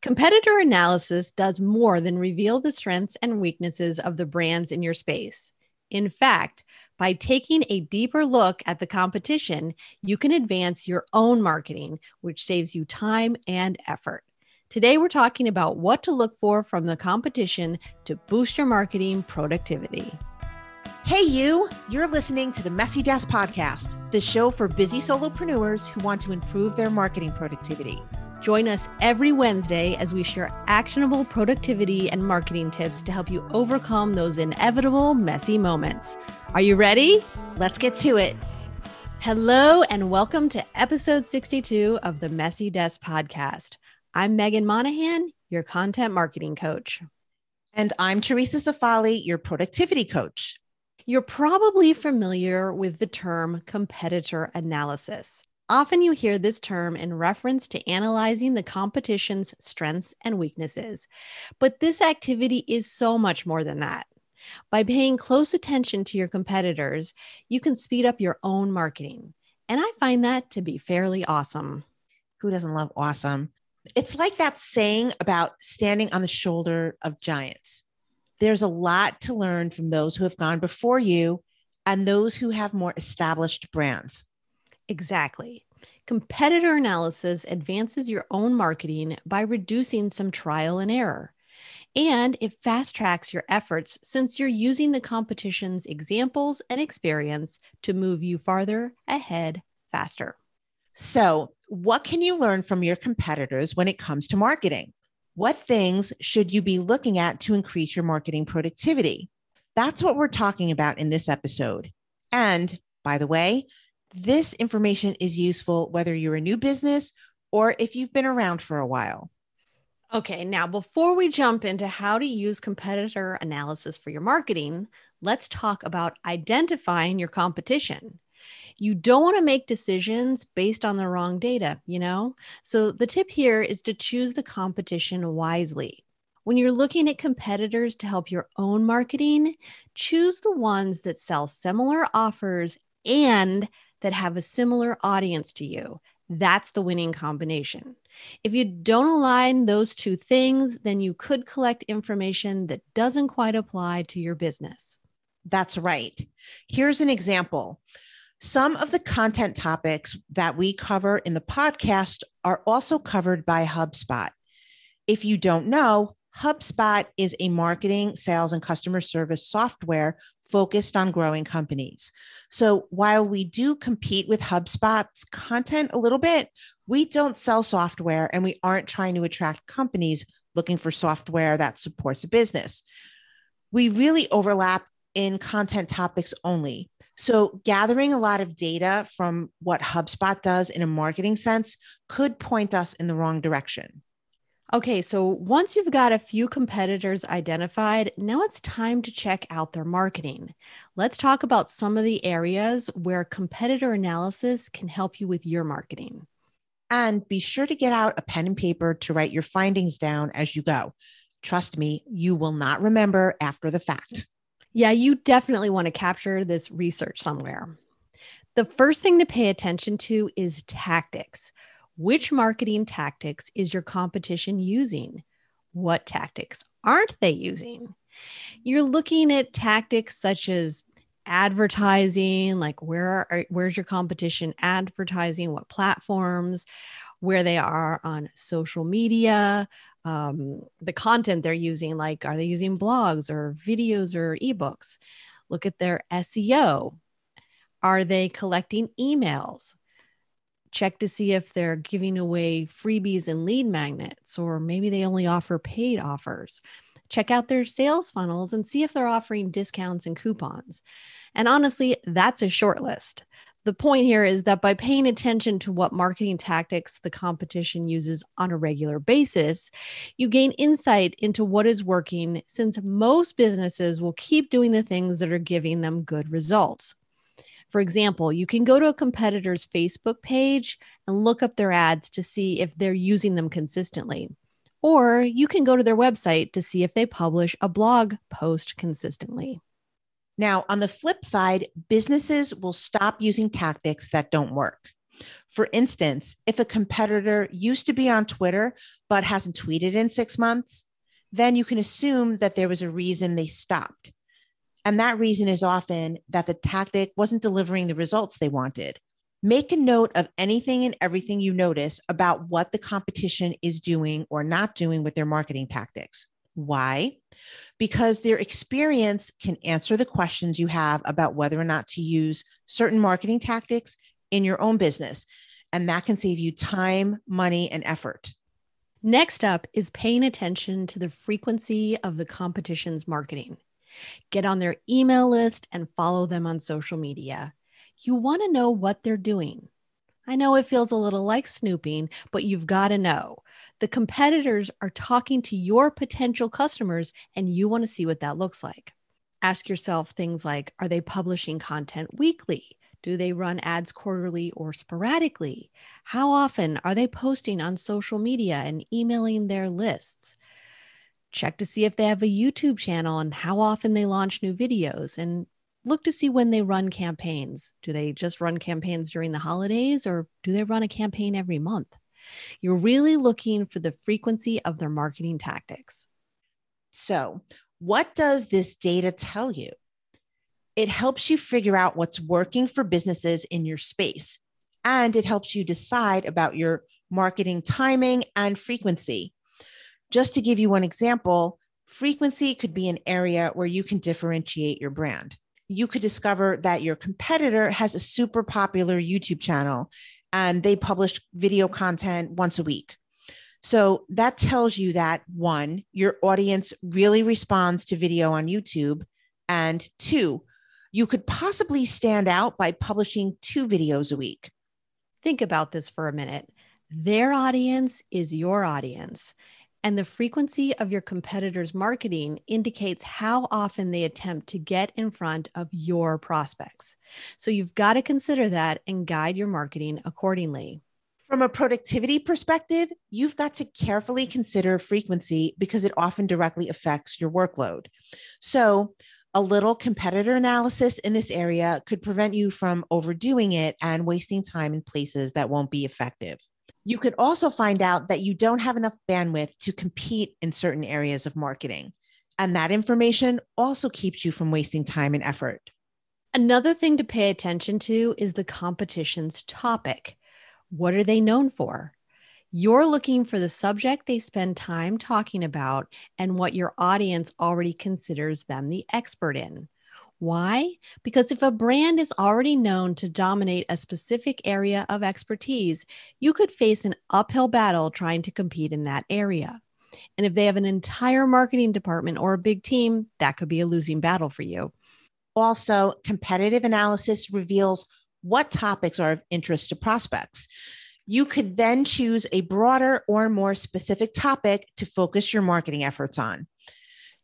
Competitor analysis does more than reveal the strengths and weaknesses of the brands in your space. In fact, by taking a deeper look at the competition, you can advance your own marketing, which saves you time and effort. Today, we're talking about what to look for from the competition to boost your marketing productivity. Hey, you! You're listening to the Messy Desk Podcast, the show for busy solopreneurs who want to improve their marketing productivity. Join us every Wednesday as we share actionable productivity and marketing tips to help you overcome those inevitable messy moments. Are you ready? Let's get to it. Hello, and welcome to episode 62 of the Messy Desk podcast. I'm Meghan Monaghan, your content marketing coach. And I'm Theresa Cifali, your productivity coach. You're probably familiar with the term competitor analysis. Often you hear this term in reference to analyzing the competition's strengths and weaknesses, but this activity is so much more than that. By paying close attention to your competitors, you can speed up your own marketing. And I find that to be fairly awesome. Who doesn't love awesome? It's like that saying about standing on the shoulder of giants. There's a lot to learn from those who have gone before you and those who have more established brands. Exactly. Competitor analysis advances your own marketing by reducing some trial and error. And it fast tracks your efforts since you're using the competition's examples and experience to move you farther ahead faster. So, what can you learn from your competitors when it comes to marketing? What things should you be looking at to increase your marketing productivity? That's what we're talking about in this episode. And by the way, this information is useful whether you're a new business or if you've been around for a while. Okay, now before we jump into how to use competitor analysis for your marketing, let's talk about identifying your competition. You don't want to make decisions based on the wrong data, you know? So the tip here is to choose the competition wisely. When you're looking at competitors to help your own marketing, choose the ones that sell similar offers and that have a similar audience to you. That's the winning combination. If you don't align those two things, then you could collect information that doesn't quite apply to your business. That's right. Here's an example. Some of the content topics that we cover in the podcast are also covered by HubSpot. If you don't know, HubSpot is a marketing, sales, and customer service software focused on growing companies. So while we do compete with HubSpot's content a little bit, we don't sell software and we aren't trying to attract companies looking for software that supports a business. We really overlap in content topics only. So, gathering a lot of data from what HubSpot does in a marketing sense could point us in the wrong direction. Okay, so once you've got a few competitors identified, now it's time to check out their marketing. Let's talk about some of the areas where competitor analysis can help you with your marketing. And be sure to get out a pen and paper to write your findings down as you go. Trust me, you will not remember after the fact. Yeah, you definitely want to capture this research somewhere. The first thing to pay attention to is tactics. Which marketing tactics is your competition using? What tactics aren't they using? You're looking at tactics such as advertising, like where are, where's your competition advertising, what platforms, where they are on social media, um, the content they're using, like are they using blogs or videos or ebooks? Look at their SEO. Are they collecting emails? Check to see if they're giving away freebies and lead magnets, or maybe they only offer paid offers. Check out their sales funnels and see if they're offering discounts and coupons. And honestly, that's a short list. The point here is that by paying attention to what marketing tactics the competition uses on a regular basis, you gain insight into what is working since most businesses will keep doing the things that are giving them good results. For example, you can go to a competitor's Facebook page and look up their ads to see if they're using them consistently. Or you can go to their website to see if they publish a blog post consistently. Now, on the flip side, businesses will stop using tactics that don't work. For instance, if a competitor used to be on Twitter but hasn't tweeted in six months, then you can assume that there was a reason they stopped. And that reason is often that the tactic wasn't delivering the results they wanted. Make a note of anything and everything you notice about what the competition is doing or not doing with their marketing tactics. Why? Because their experience can answer the questions you have about whether or not to use certain marketing tactics in your own business. And that can save you time, money, and effort. Next up is paying attention to the frequency of the competition's marketing. Get on their email list and follow them on social media. You want to know what they're doing. I know it feels a little like snooping, but you've got to know. The competitors are talking to your potential customers, and you want to see what that looks like. Ask yourself things like Are they publishing content weekly? Do they run ads quarterly or sporadically? How often are they posting on social media and emailing their lists? Check to see if they have a YouTube channel and how often they launch new videos and look to see when they run campaigns. Do they just run campaigns during the holidays or do they run a campaign every month? You're really looking for the frequency of their marketing tactics. So, what does this data tell you? It helps you figure out what's working for businesses in your space, and it helps you decide about your marketing timing and frequency. Just to give you one example, frequency could be an area where you can differentiate your brand you could discover that your competitor has a super popular YouTube channel and they publish video content once a week. So that tells you that one, your audience really responds to video on YouTube. And two, you could possibly stand out by publishing two videos a week. Think about this for a minute. Their audience is your audience. And the frequency of your competitors' marketing indicates how often they attempt to get in front of your prospects. So you've got to consider that and guide your marketing accordingly. From a productivity perspective, you've got to carefully consider frequency because it often directly affects your workload. So, a little competitor analysis in this area could prevent you from overdoing it and wasting time in places that won't be effective. You could also find out that you don't have enough bandwidth to compete in certain areas of marketing. And that information also keeps you from wasting time and effort. Another thing to pay attention to is the competition's topic. What are they known for? You're looking for the subject they spend time talking about and what your audience already considers them the expert in. Why? Because if a brand is already known to dominate a specific area of expertise, you could face an uphill battle trying to compete in that area. And if they have an entire marketing department or a big team, that could be a losing battle for you. Also, competitive analysis reveals what topics are of interest to prospects. You could then choose a broader or more specific topic to focus your marketing efforts on.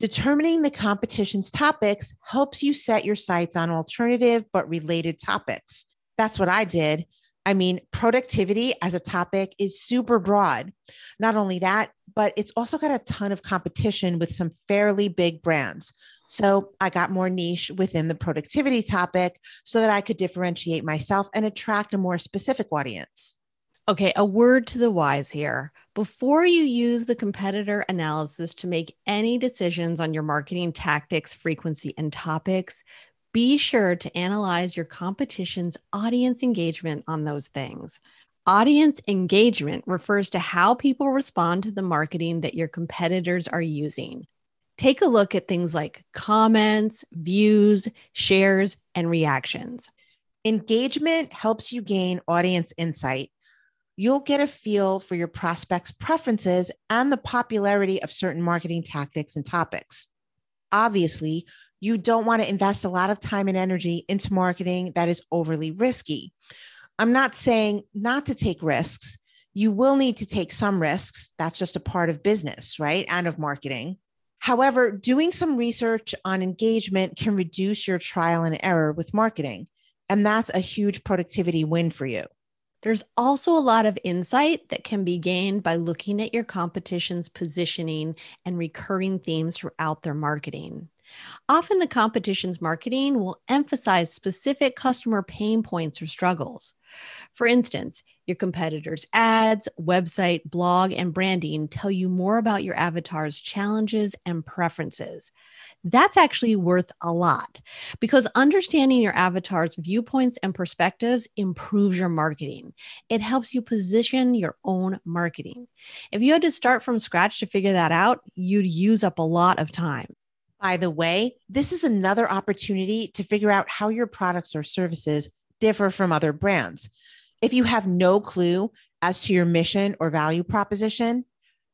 Determining the competition's topics helps you set your sights on alternative but related topics. That's what I did. I mean, productivity as a topic is super broad. Not only that, but it's also got a ton of competition with some fairly big brands. So I got more niche within the productivity topic so that I could differentiate myself and attract a more specific audience. Okay, a word to the wise here. Before you use the competitor analysis to make any decisions on your marketing tactics, frequency, and topics, be sure to analyze your competition's audience engagement on those things. Audience engagement refers to how people respond to the marketing that your competitors are using. Take a look at things like comments, views, shares, and reactions. Engagement helps you gain audience insight you'll get a feel for your prospects' preferences and the popularity of certain marketing tactics and topics. Obviously, you don't want to invest a lot of time and energy into marketing that is overly risky. I'm not saying not to take risks. You will need to take some risks. That's just a part of business, right? And of marketing. However, doing some research on engagement can reduce your trial and error with marketing. And that's a huge productivity win for you. There's also a lot of insight that can be gained by looking at your competition's positioning and recurring themes throughout their marketing. Often the competition's marketing will emphasize specific customer pain points or struggles. For instance, your competitors' ads, website, blog, and branding tell you more about your avatar's challenges and preferences. That's actually worth a lot because understanding your avatar's viewpoints and perspectives improves your marketing. It helps you position your own marketing. If you had to start from scratch to figure that out, you'd use up a lot of time. By the way, this is another opportunity to figure out how your products or services differ from other brands. If you have no clue as to your mission or value proposition,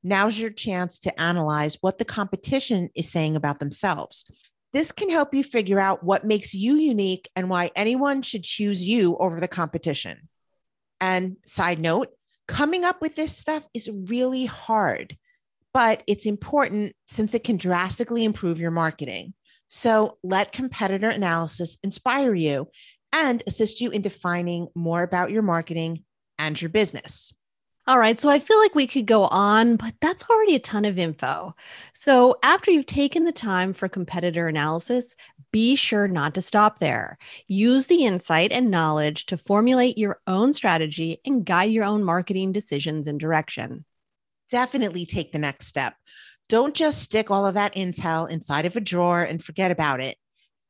now's your chance to analyze what the competition is saying about themselves. This can help you figure out what makes you unique and why anyone should choose you over the competition. And side note, coming up with this stuff is really hard, but it's important since it can drastically improve your marketing. So let competitor analysis inspire you and assist you in defining more about your marketing and your business. All right. So I feel like we could go on, but that's already a ton of info. So after you've taken the time for competitor analysis, be sure not to stop there. Use the insight and knowledge to formulate your own strategy and guide your own marketing decisions and direction. Definitely take the next step. Don't just stick all of that intel inside of a drawer and forget about it.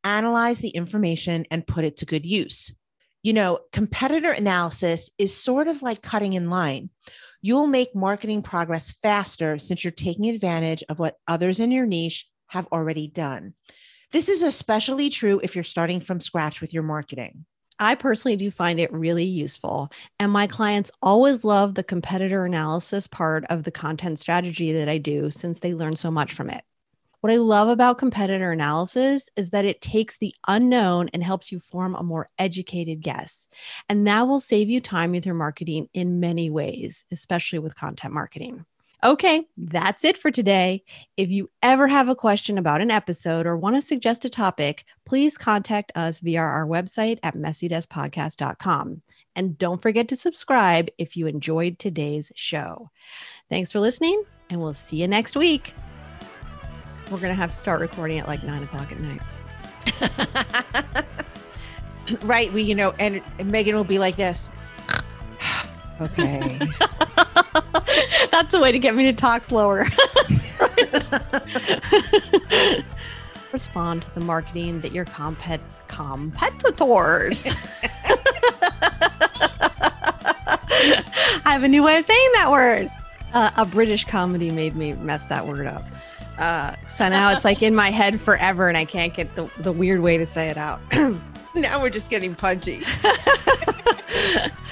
Analyze the information and put it to good use you know, competitor analysis is sort of like cutting in line. You'll make marketing progress faster since you're taking advantage of what others in your niche have already done. This is especially true if you're starting from scratch with your marketing. I personally do find it really useful. And my mm. clients always love the competitor analysis part of the content strategy that I do since they learn so much from it. What I love about competitor analysis is that it takes the unknown and helps you form a more educated guess. And that will save you time with your marketing in many ways, especially with content marketing. Okay, that's it for today. If you ever have a question about an episode or want to suggest a topic, please contact us via our website at messydeskpodcast.com. And don't forget to subscribe if you enjoyed today's show. Thanks for listening, and we'll see you next week. We're gonna have to start recording at like nine o'clock at night. right. We, you know, and Meghan will be like this. okay. That's the way to get me to talk slower. Respond to the marketing that your compet competitors. I have a new way of saying that word. Uh, a British comedy made me mess that word up. Uh, so now it's like in my head forever, and I can't get the, the weird way to say it out. now we're just getting punchy.